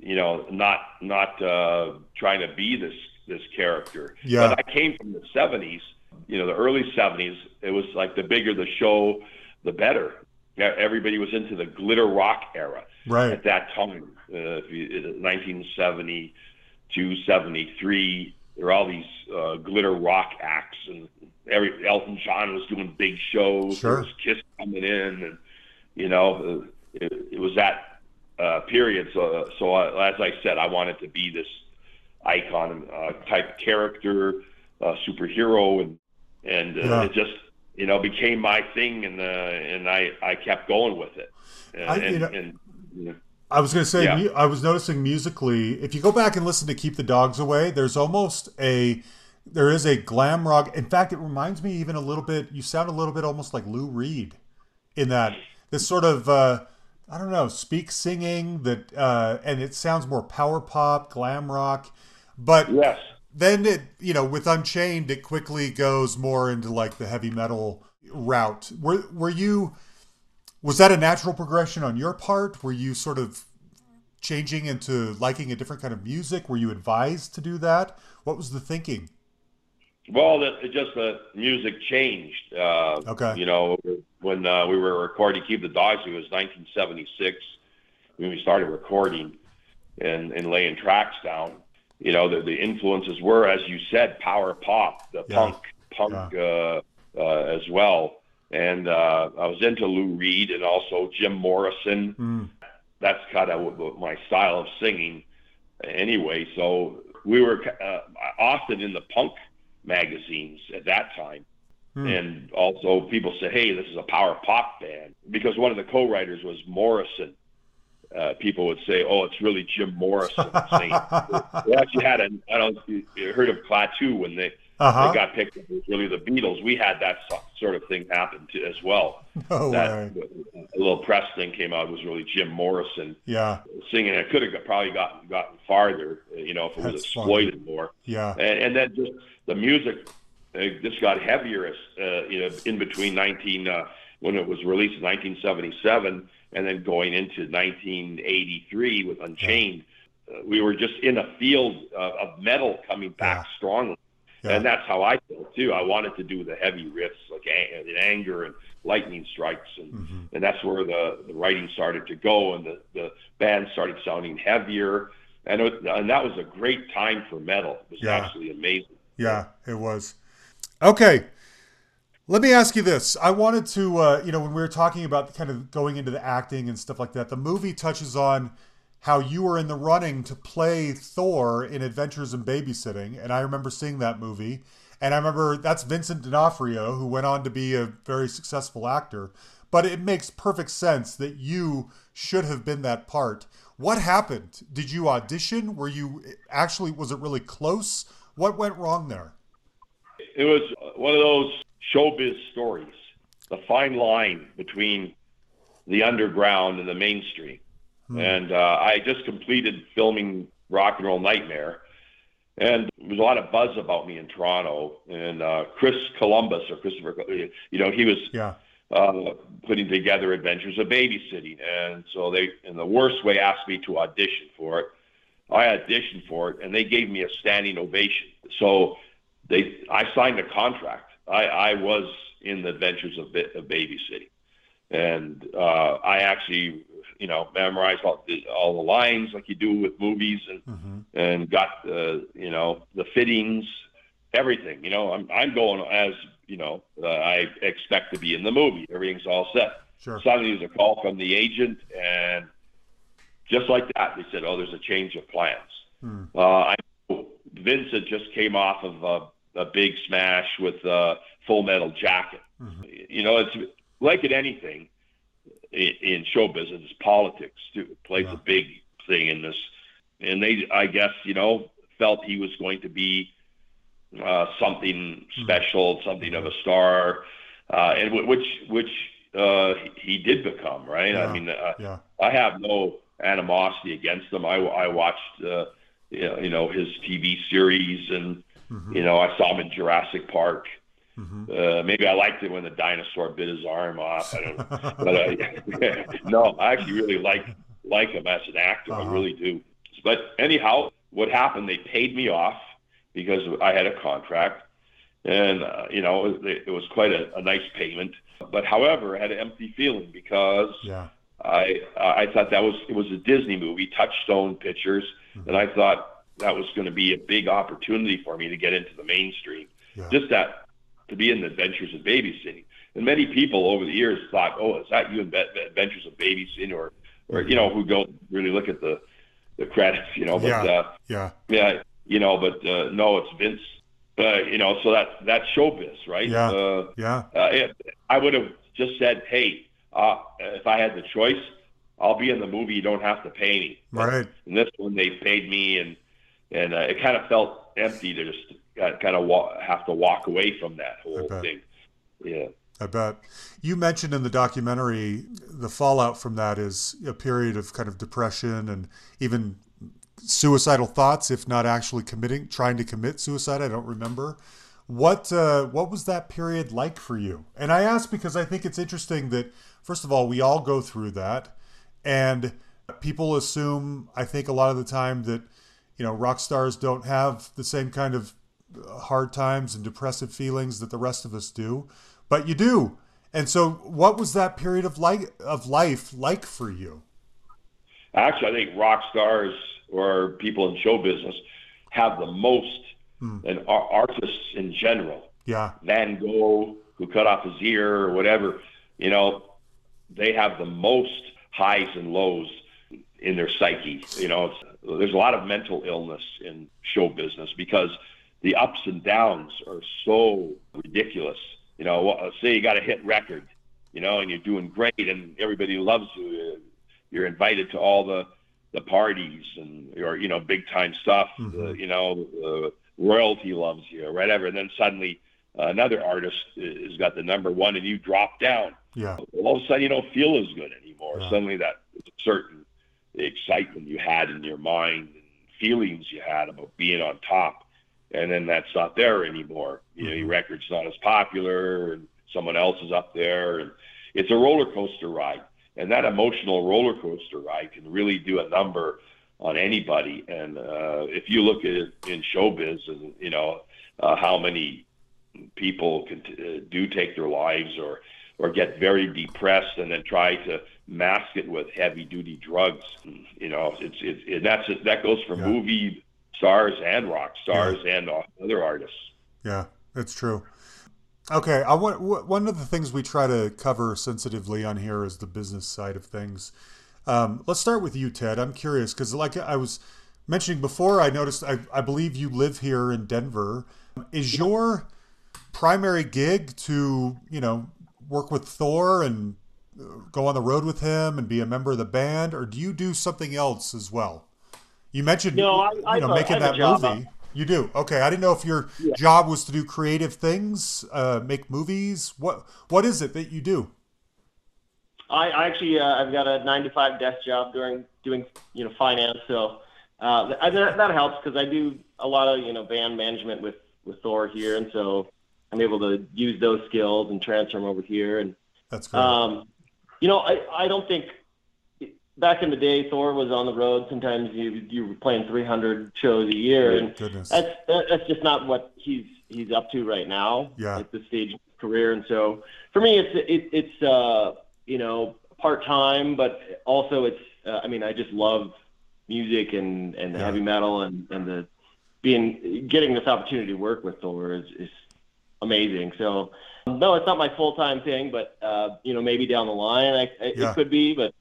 you know, not not uh, trying to be this this character. Yeah. But I came from the '70s. You know, the early '70s. It was like the bigger the show, the better. Everybody was into the glitter rock era Right. at that time. Uh, if 1972, 73, there were all these uh, glitter rock acts, and every Elton John was doing big shows. Sure. There was Kiss coming in, and you know, uh, it, it was that uh, period. So, so I, as I said, I wanted to be this icon uh, type character, uh, superhero, and and uh, Yeah. it just you know became my thing, and uh, and I I kept going with it, and, I- you and, know- and you know, I was going to say, Yeah. mu- I was noticing musically, if you go back and listen to Keep the Dogs Away, there's almost a, there is a glam rock. In fact, it reminds me even a little bit, you sound a little bit almost like Lou Reed in that, this sort of, uh, I don't know, speak singing that, uh, and it sounds more power pop, glam rock. But yes. then it, you know, with Unchained, it quickly goes more into like the heavy metal route. Were, were you, was that a natural progression on your part? Were you sort of changing into liking a different kind of music? Were you advised to do that? What was the thinking? Well, the, it just the music changed. Uh, Okay. You know, when uh, we were recording "Keep the Dogs," it was 1976 when we started recording and, and laying tracks down. You know, the, the influences were, as you said, power pop, the Yeah. punk, punk uh, uh, as well. And uh, I was into Lou Reed and also Jim Morrison. Mm, that's kind of my style of singing anyway. So we were uh, often in the punk magazines at that time. Hmm. And also people say, hey, this is a power pop band. Because one of the co-writers was Morrison. Uh, people would say, oh, it's really Jim Morrison singing. we actually had a, I don't you heard of Klaatu when they, Uh-huh. that got picked up was really the Beatles. We had that sort of thing happen to, as well. No that way. a little press thing came out. It was really Jim Morrison Yeah. singing. It could have got, probably gotten gotten farther, you know, if it was That's funny. exploited more. Yeah. And, and then just the music uh, just got heavier, as, uh, you know, in between 19 uh, when it was released in 1977, and then going into 1983 with Unchained. Uh, we were just in a field uh, of metal coming back Yeah. strongly. Yeah. And that's how I felt too. I wanted to do the heavy riffs like ang- and anger and lightning strikes, and Mm-hmm. and that's where the, the writing started to go, and the, the band started sounding heavier, and it, and that was a great time for metal. It was Yeah. absolutely amazing. Yeah, it was. Okay. Let me ask you this. I wanted to, uh, you know, when we were talking about kind of going into the acting and stuff like that, the movie touches on how you were in the running to play Thor in Adventures in Babysitting. And I remember seeing that movie. And I remember that's Vincent D'Onofrio, who went on to be a very successful actor. But it makes perfect sense that you should have been that part. What happened? Did you audition? Were you actually, was it really close? What went wrong there? It was one of those showbiz stories, the fine line between the underground and the mainstream. And uh, I just completed filming Rock and Roll Nightmare, and there was a lot of buzz about me in Toronto. And uh, Chris Columbus or Christopher, you know, he was Yeah. uh, putting together Adventures of Babysitting, and so they, in the worst way, asked me to audition for it. I auditioned for it, and they gave me a standing ovation. So they, I signed a contract. I, I was in the Adventures of, of Babysitting, and uh, I actually, you know, memorized all the, all the lines like you do with movies, and Mm-hmm. and got the, you know, the fittings, everything. You know, I'm I'm going as you know uh, I expect to be in the movie. Everything's all set. Sure. Suddenly there's a call from the agent, and just like that, they said, "Oh, there's a change of plans." Hmm. Uh, I Vincent just came off of a, a big smash with uh, Full Metal Jacket. Mm-hmm. You know, it's like in anything in, in show business, politics too it plays a big thing in this. And they, I guess, you know, felt he was going to be uh, something Hmm. special, something of a star, uh, and w- which which uh, he did become, right? Yeah. I mean, uh, Yeah. I have no animosity against him. I, I watched, uh, you know, you know, his TV series, and Mhm. you know, I saw him in Jurassic Park. Mhm. Uh, maybe I liked it when the dinosaur bit his arm off. I don't know, but I, no, I actually really like like him as an actor. Uh-huh. I really do. But anyhow, what happened? They paid me off because I had a contract, and uh, you know, it, it was quite a, a nice payment. But however, I had an empty feeling because Yeah. I I thought that was it was a Disney movie, Touchstone Pictures, Mm-hmm. and I thought that was going to be a big opportunity for me to get into the mainstream. Yeah. Just that to be in the Adventures of Babysitting. And many people over the years thought, "Oh, is that you in Adventures of Babysitting?" Or, or you know, who don't really look at the the credits, you know. But Yeah. uh, Yeah. yeah, you know, but uh, no, it's Vince. Uh, you know, so that that's showbiz, right? Yeah. Uh, Yeah. uh, it, I would have just said, "Hey, uh, if I had the choice, I'll be in the movie. You don't have to pay me." Right. And this one, they paid me, and and uh, it kind of felt empty to just kind of wa- have to walk away from that whole thing. Yeah. I bet. You mentioned in the documentary the fallout from that is a period of kind of depression and even suicidal thoughts, if not actually committing, trying to commit suicide. I don't remember. What uh, what was that period like for you? And I ask because I think it's interesting that first of all we all go through that, and people assume I think a lot of the time that you know rock stars don't have the same kind of hard times and depressive feelings that the rest of us do, but you do. And so, what was that period of like of life like for you? Actually, I think rock stars or people in show business have the most, hmm. and artists in general. Yeah, Van Gogh, who cut off his ear or whatever, you know, they have the most highs and lows in their psyche. You know, it's, there's a lot of mental illness in show business because the ups and downs are so ridiculous. You know, say you got a hit record, you know, and you're doing great and everybody loves you. You're invited to all the the parties and or you know big time stuff. Uh, you know, uh, royalty loves you or whatever, and then suddenly uh, another artist has got the number one, and you drop down. Yeah. All of a sudden, you don't feel as good anymore. Yeah. Suddenly, that certain excitement you had in your mind and feelings you had about being on top, and then that's not there anymore. You know, your Mhm. record's not as popular, and someone else is up there, and it's a roller coaster ride. And that emotional roller coaster ride can really do a number on anybody. And uh, if you look at it in showbiz, and you know uh, how many people can uh, do take their lives or or get very depressed and then try to mask it with heavy duty drugs. You know, it's it's it, that's that goes for Yeah. movie stars and rock stars and other artists. Yeah, it's true. Okay, I want one of the things we try to cover sensitively on here is the business side of things. Um, let's start with you, Ted. I'm curious because, like I was mentioning before, I noticed I, I believe you live here in Denver. Is your primary gig to you know work with Thor and uh, go on the road with him and be a member of the band, or do you do something else as well? You mentioned No, I- you know a- making I that job. movie. You do okay. I didn't know if your Yeah. job was to do creative things, uh, make movies. What what is it that you do? I, I actually uh, I've got a nine to five desk job doing doing you know finance, so uh, that, that that helps because I do a lot of you know band management with with Thor here, and so I'm able to use those skills and transfer them over here. And That's great. um, you know, I I don't think back in the day Thor was on the road. Sometimes you you were playing 300 shows a year, and Goodness. that's that's just not what he's he's up to right now Yeah. at this stage of his career. And so for me, it's it, it's uh, you know part time, but also it's uh, I mean I just love music and and Yeah. heavy metal and and the being getting this opportunity to work with Thor is is amazing. So no, it's not my full time thing, but uh, you know maybe down the line I, I, Yeah. it could be, but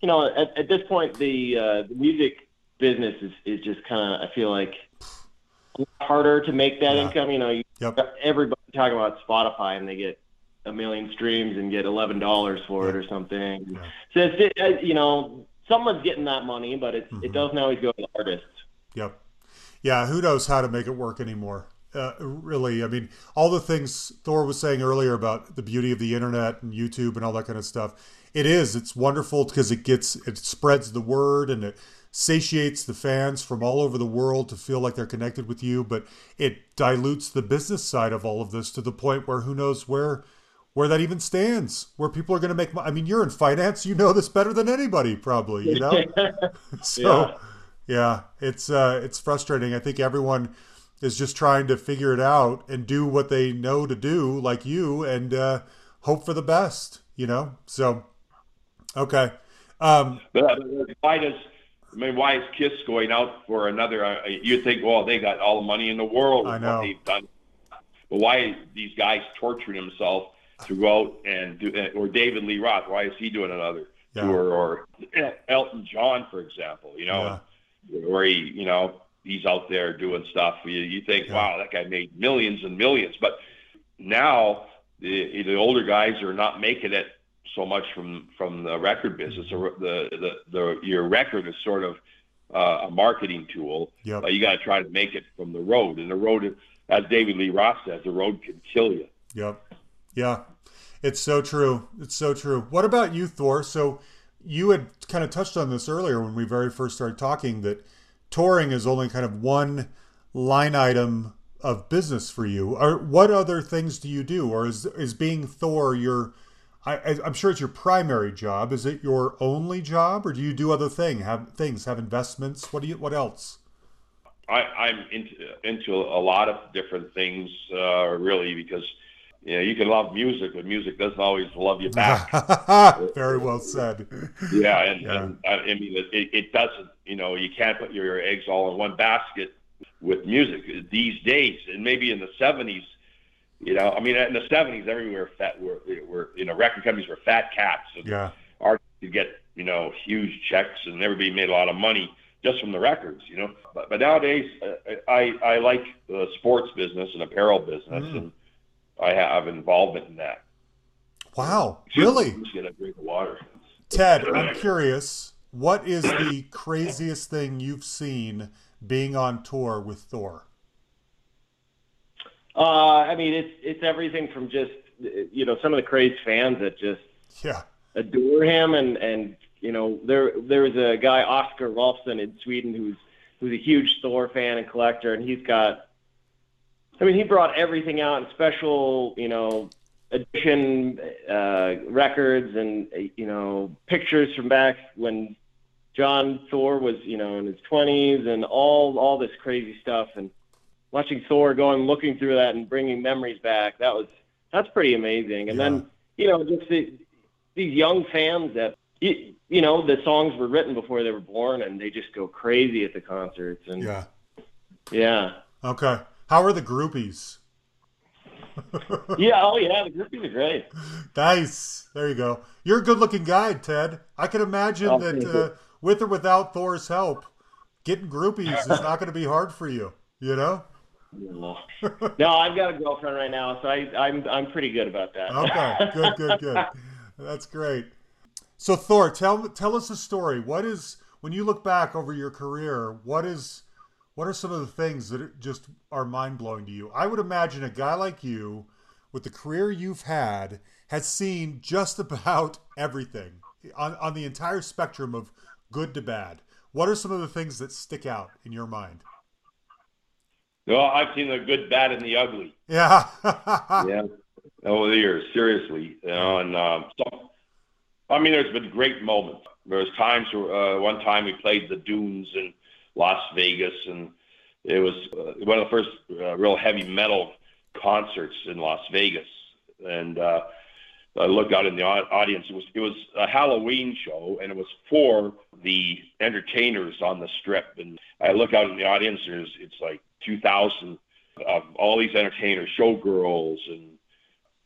you know at, at this point the uh, the music business is is just kind of I feel like harder to make that Yeah. income. You know, you, Yep. everybody talking about Spotify and they get a million streams and get eleven dollars for it or something. So it's uh, you know someone's getting that money, but it's Mhm. it doesn't always go to the artists. Yep. Yeah, who knows how to make it work anymore? Uh, really, I mean, all the things Thor was saying earlier about the beauty of the internet and YouTube and all that kind of stuff. It is. It's wonderful because it gets it spreads the word and it satiates the fans from all over the world to feel like they're connected with you. But it dilutes the business side of all of this to the point where who knows where where that even stands. Where people are going to make. money. I mean, you're in finance. You know this better than anybody, probably. You know. so yeah, it's uh, it's frustrating. I think everyone is just trying to figure it out and do what they know to do, like you, and uh, hope for the best. You know. So okay. Um, But uh, why does I mean why is Kiss going out for another? Uh, you think, well, they got all the money in the world I know. what they've done. But why is these guys torturing themselves to go out and do? uh, Or David Lee Roth, why is he doing another Yeah. tour? Or Elton John, for example, you know, where he, you know, he's out there doing stuff. You, you think, Yeah. wow, that guy made millions and millions. But now the the older guys are not making it so much from from the record business. The the the, the your record is sort of uh, a marketing tool, Yep. but you got to try to make it from the road. And the road, as David Lee Roth says, the road can kill you. Yep. Yeah. It's so true. It's so true. What about you, Thor? So you had kind of touched on this earlier when we very first started talking that touring is only kind of one line item of business for you. Or what other things do you do? Or is is being Thor your I, I'm sure it's your primary job. Is it your only job, or do you do other thing? Have things? Have investments? What do you? What else? I, I'm into into a lot of different things, uh, really, because you know you can love music, but music doesn't always love you back. Very well said. yeah, and, Yeah. and I, I mean it, it, it doesn't. You know, you can't put your eggs all in one basket with music these days, and maybe in the '70s. You know, I mean, in the '70s, everywhere fat were, were you know record companies were fat cats, and Yeah. artists could get you know huge checks, and everybody made a lot of money just from the records. You know, but, but nowadays, uh, I I like the sports business and apparel business, Mm. and I have involvement in that. Wow. Really? I'm just get a drink of water. Ted, I'm curious. What is the craziest thing you've seen being on tour with Thor? Uh, I mean, it's it's everything from just you know some of the crazed fans that just Yeah. adore him, and and you know there there was a guy Oscar Rolfsson in Sweden who's who's a huge Thor fan and collector, and he's got. I mean, he brought everything out in special, you know, edition uh, records and you know pictures from back when Jon Thor was, you know, in his twenties, and all all this crazy stuff, and watching Thor going, looking through that, and bringing memories back. That was that's pretty amazing. And Yeah. then you know, just the, these young fans that you, you know the songs were written before they were born, and they just go crazy at the concerts. And Yeah. yeah, Okay. How are the groupies? yeah, oh yeah, the groupies are great. Nice. There you go. You're a good-looking guy, Ted. I can imagine Oh, that uh, with or without Thor's help, getting groupies is not going to be hard for you. You know? No, I've got a girlfriend right now, so I, I'm I'm pretty good about that. Okay. Good. Good. Good. That's great. So Thor, tell tell us a story. What is when you look back over your career? What is what are some of the things that are- just are mind blowing to you? I would imagine a guy like you, with the career you've had, has seen just about everything on on the entire spectrum of good to bad. What are some of the things that stick out in your mind? No, I've seen the good, bad, and the ugly. Yeah. yeah, over the years, seriously. And um, so, I mean, there's been great moments. There was times uh, one time we played the Dunes in Las Vegas, and it was uh, one of the first uh, real heavy metal concerts in Las Vegas. And uh, I looked out in the audience. It was it was a Halloween show, and it was for the entertainers on the strip. And I look out in the audience, and it's, it's like 2,000 of all these entertainers, showgirls and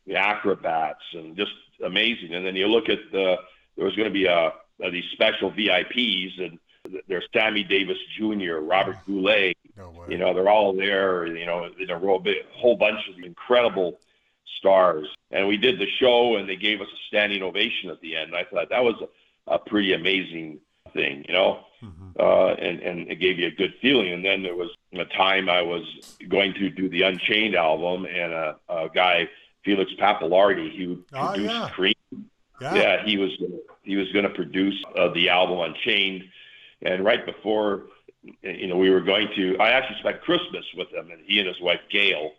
the acrobats, and just amazing. And then you look at the there was going to be a, a these special VIPs, and there's Sammy Davis Jr., Robert Goulet. no. You know, they're all there. You know, in a big, whole bunch of incredible stars. And we did the show, and they gave us a standing ovation at the end. And I thought that was a, a pretty amazing thing. You know Mhm. uh, and and it gave you a good feeling. And then there was a time I was going to do the Unchained album, and a, a guy Felix Pappalardi, who Ah, produced yeah. Cream, Yeah. yeah, he was he was going to produce uh, the album Unchained, and right before you know we were going to, I actually spent Christmas with him, and he and his wife Gail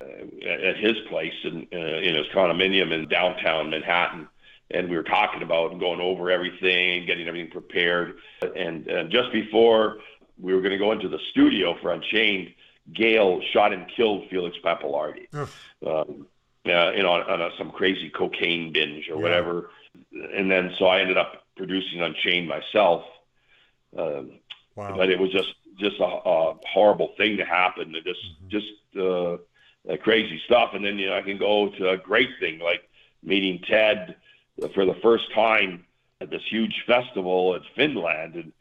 uh, at his place in uh, in his condominium in downtown Manhattan. And we were talking about and going over everything, getting everything prepared. And, and just before we were going to go into the studio for Unchained, Gail shot and killed Felix Pappalardi Ugh. um, uh, you know, on, on a, some crazy cocaine binge or Yeah. whatever. And then so I ended up producing Unchained myself. Um, Wow. But it was just just a, a horrible thing to happen. It just Mhm. just uh, uh, crazy stuff. And then you know I can go to a great thing like meeting Ted for the first time at this huge festival at Finland, and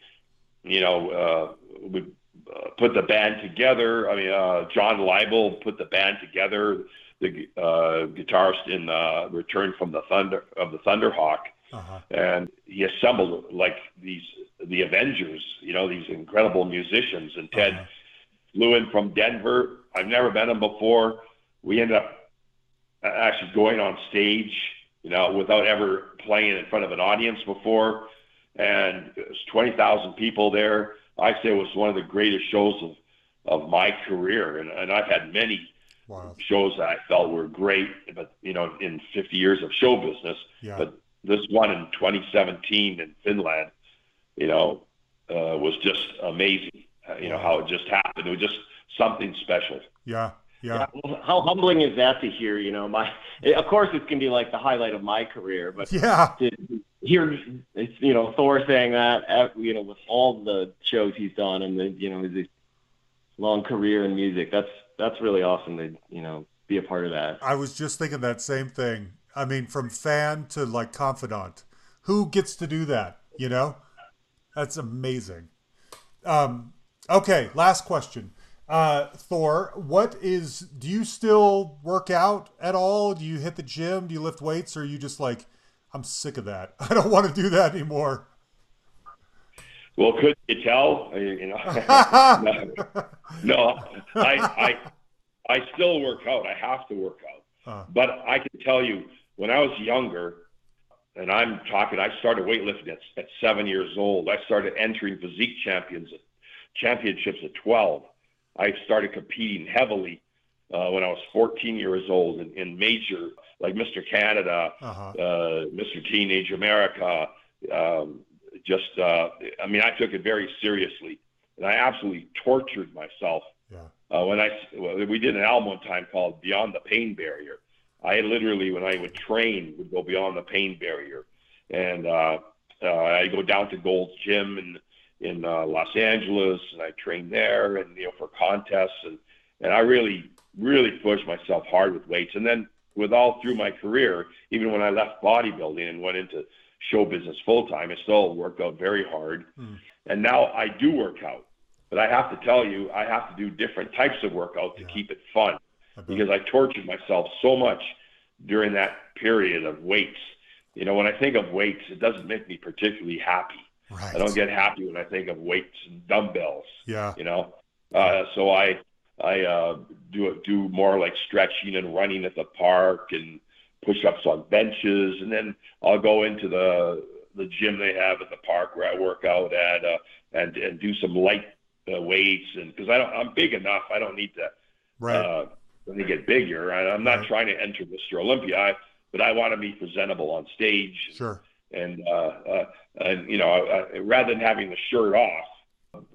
you know uh, we uh, put the band together. I mean, uh, John Leibel put the band together. The uh, guitarist in uh, Return from the Thunder of the Thunderhawk, Uh-huh. and he assembled like these the Avengers. You know, these incredible musicians. And Ted Uh-huh. flew in from Denver. I've never met him before. We ended up uh, actually going on stage, you know, without ever playing in front of an audience before. And it was 20,000 people there. I say it was one of the greatest shows of, of my career. And, and I've had many Wow. shows that I felt were great, but, you know, in 50 years of show business. Yeah. But this one in 2017 in Finland, you know, uh, was just amazing. Uh, you know, how it just happened. It was just something special. yeah. Yeah. Well, How humbling is that to hear? You know, my of course it's gonna be like the highlight of my career, but Yeah. to hear it's you know Thor saying that uh, you know with all the shows he's done and the you know his long career in music, that's that's really awesome to you know be a part of that. I was just thinking that same thing. I mean, from fan to like confidant, who gets to do that? You know, that's amazing. Um, okay, last question. Uh, Thor, what is? Do you still work out at all? Do you hit the gym? Do you lift weights? Or are you just like, I'm sick of that. I don't want to do that anymore. Well, could you tell? You know, no, no, I, I, I still work out. I have to work out. Uh, But I can tell you, when I was younger, and I'm talking, I started weightlifting at, at seven years old. I started entering physique champions championships at 12. I started competing heavily uh, when I was 14 years old in, in major, like Mr. Canada, uh-huh. uh, Mr. Teenage America. Um, just, uh, I mean, I took it very seriously, and I absolutely tortured myself Yeah. uh, when I well, we did an album one time called Beyond the Pain Barrier. I literally, when I would train, would go beyond the pain barrier, and uh, uh, I go down to Gold's Gym in in uh, Los Angeles, and I trained there, and you know for contests, and and I really really pushed myself hard with weights, and then with all through my career, even when I left bodybuilding and went into show business full time, I still worked out very hard, Hmm. and now I do work out. But I have to tell you, I have to do different types of workout to Yeah. keep it fun I because I tortured myself so much during that period of weights. You know, when I think of weights, it doesn't make me particularly happy. Right. I don't get happy when I think of weights and dumbbells. Yeah. You know, uh, so I I uh, do do more like stretching and running at the park and push-ups on benches, and then I'll go into the the gym they have at the park where I work out at uh, and and do some light uh, weights and because I don't I'm big enough I don't need to Right. uh, when they get bigger. I, I'm not Right. trying to enter Mr. Olympia, I, but I want to be presentable on stage. sure. And uh, uh, and you know, I, I, rather than having the shirt off,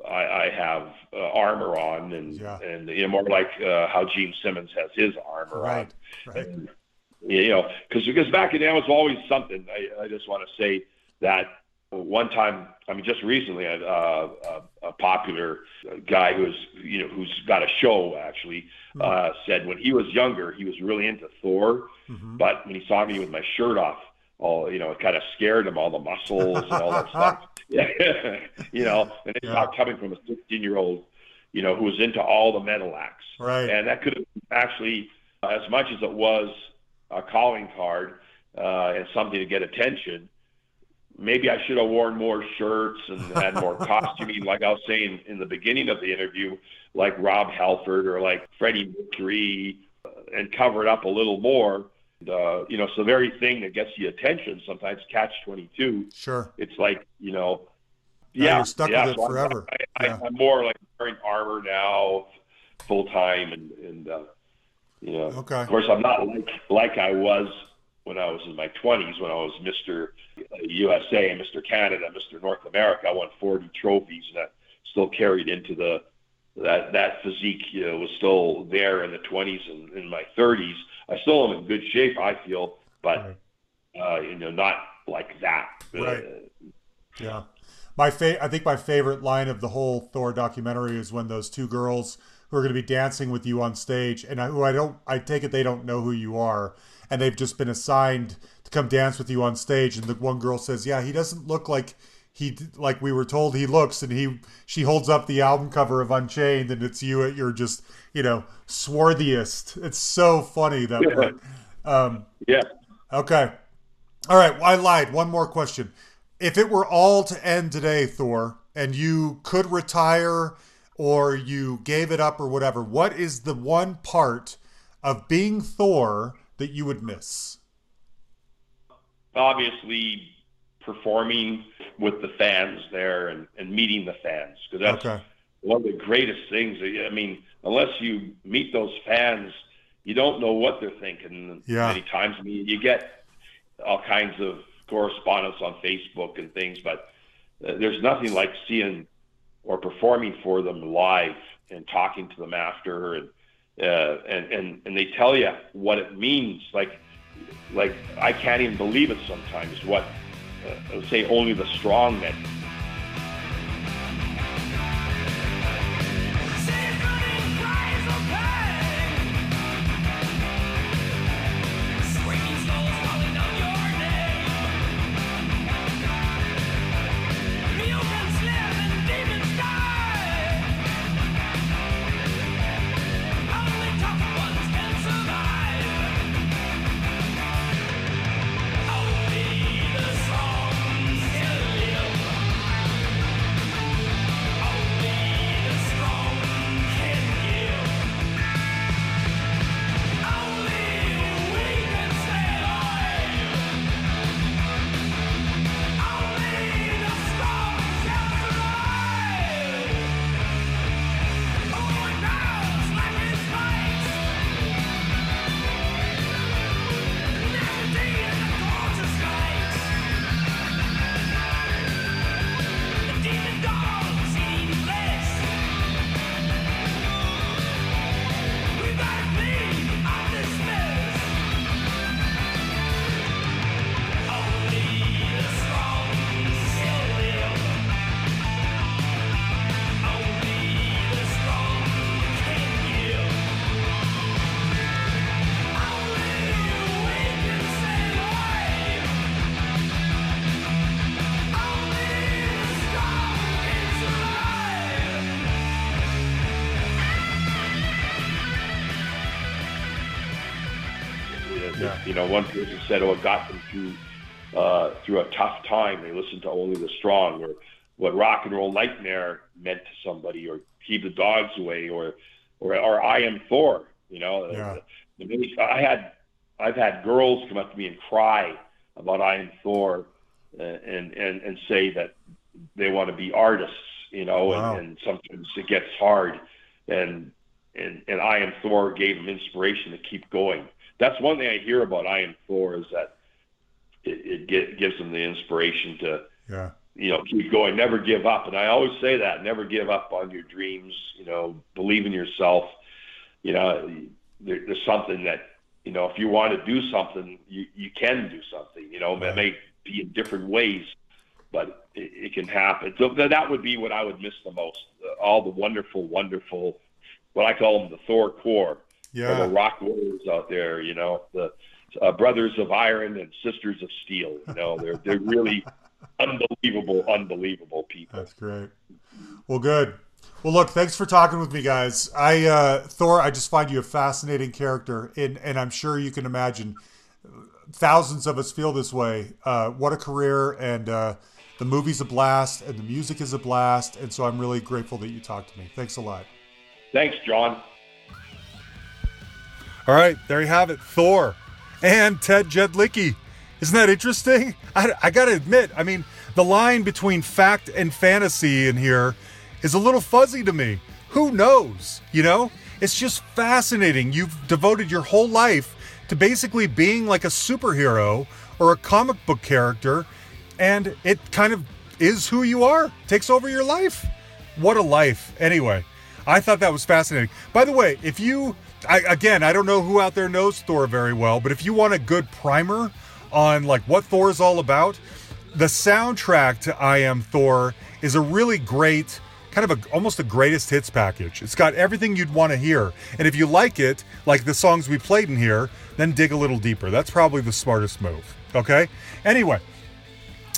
I, I have uh, armor on, and Yeah. and you know, more like uh, how Gene Simmons has his armor Right. on. Right. And, you know, because because back in the day, it was always something. I, I just want to say that one time, I mean, just recently, a, a, a popular guy who's you know who's got a show actually uh, said when he was younger, he was really into Thor, hmm but when he saw me with my shirt off, all you know, it kind of scared him, all the muscles and all that stuff. Yeah, you know, and it's Yeah. not coming from a 16 year old, you know, who was into all the metal acts. Right. And that could have actually, uh, as much as it was a calling card uh, and something to get attention, maybe I should have worn more shirts and had more costuming, like I was saying in the beginning of the interview, like Rob Halford or like Freddie Mercury, uh, and cover it up a little more. Uh, you know, it's the very thing that gets you attention. Sometimes catch 22. Sure. It's like, you know, Now yeah, you're stuck yeah, with it so forever. I, I, Yeah. I'm more like wearing armor now, full time, and and uh, you know, Okay. of course, I'm not like like I was when I was in my 20s, when I was Mr. USA, and Mr. Canada, Mr. North America. I won 40 trophies, and that still carried into the that that physique you know, was still there in the 20s and in my 30s. I still am in good shape, I feel, but uh, you know, not like that. Right. Uh, Yeah. My fa- I think my favorite line of the whole Thor documentary is when those two girls who are going to be dancing with you on stage and I, who I don't I take it they don't know who you are and they've just been assigned to come dance with you on stage and the one girl says, "Yeah, he doesn't look like he like we were told he looks." And he she holds up the album cover of Unchained and it's you at your just, you know, swarthiest. It's so funny that Yeah. part. Um yeah. Okay. All right. I lied. One more question. If it were all to end today, Thor, and you could retire or you gave it up or whatever, what is the one part of being Thor that you would miss? obviously performing with the fans there and, and meeting the fans because that's Okay. one of the greatest things. I mean, unless you meet those fans, you don't know what they're thinking. Yeah. Many times, I mean, you get all kinds of correspondence on Facebook and things, but uh, there's nothing like seeing or performing for them live and talking to them after and uh, and and and they tell you what it means. Like like I can't even believe it sometimes. What uh, say only the strong men You know, one person said, "Oh, it got them through uh, through a tough time. They listened to only the strong." Or what rock and roll nightmare meant to somebody, or keep the dogs away, or or or I am Thor. You know, Yeah. the, the, I had I've had girls come up to me and cry about I am Thor, uh, and and and say that they want to be artists. You know, Wow. and, and sometimes it gets hard, and and and I am Thor gave them inspiration to keep going. That's one thing I hear about I am Thor is that it, it get, gives them the inspiration to Yeah. you know, keep going, never give up. And I always say that, never give up on your dreams, you know, believe in yourself. You know, there, there's something that, you know, if you want to do something, you, you can do something, you know, Right. it may be in different ways, but it, it can happen. So that that would be what I would miss the most. Uh, all the wonderful, wonderful, what I call them the Thor core, or Yeah. the rock warriors out there, you know, the uh, brothers of iron and sisters of steel. You know, they're they're really unbelievable, unbelievable people. That's great. Well, good. Well, look, thanks for talking with me, guys. I uh, Thor, I just find you a fascinating character, and and I'm sure you can imagine thousands of us feel this way. Uh, what a career, and uh, the movie's a blast, and the music is a blast, and so I'm really grateful that you talked to me. Thanks a lot. Thanks, John. All right, there you have it, Thor and Ted Jedlicki. Isn't that interesting? I, I got to admit, I mean, the line between fact and fantasy in here is a little fuzzy to me. Who knows? You know, it's just fascinating. You've devoted your whole life to basically being like a superhero or a comic book character, and it kind of is who you are, takes over your life. What a life. Anyway, I thought that was fascinating. By the way, if you, I, again, I don't know who out there knows Thor very well, but if you want a good primer on like what Thor is all about, the soundtrack to I Am Thor is a really great kind of a almost a greatest hits package. It's got everything you'd want to hear. And if you like it, like the songs we played in here, then dig a little deeper. That's probably the smartest move. Okay? Anyway,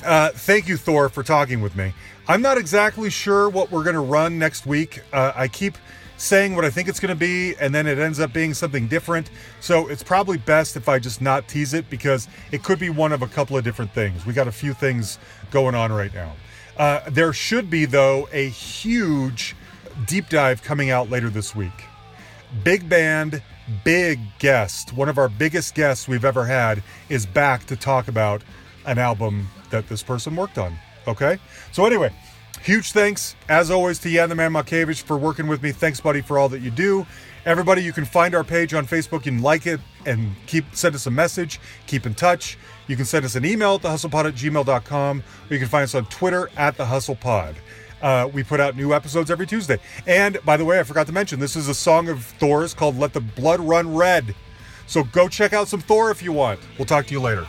uh, thank you, Thor, for talking with me. I'm not exactly sure what we're going to run next week. Uh, I keep saying what I think it's going to be, and then it ends up being something different. So it's probably best if I just not tease it because it could be one of a couple of different things. We got a few things going on right now. Uh, there should be, though, a huge deep dive coming out later this week big band, big guest. One of our biggest guests we've ever had is back to talk about an album that this person worked on. Okay? So, anyway, huge thanks, as always, to Jan the Man Makevich for working with me. Thanks, buddy, for all that you do. Everybody, you can find our page on Facebook. You can like it and keep send us a message. Keep in touch. You can send us an email at thehustlepod at gmail.com, or you can find us on Twitter at thehustlepod. Uh, we put out new episodes every Tuesday. And by the way, I forgot to mention this is a song of Thor's called Let the Blood Run Red. So go check out some Thor if you want. We'll talk to you later.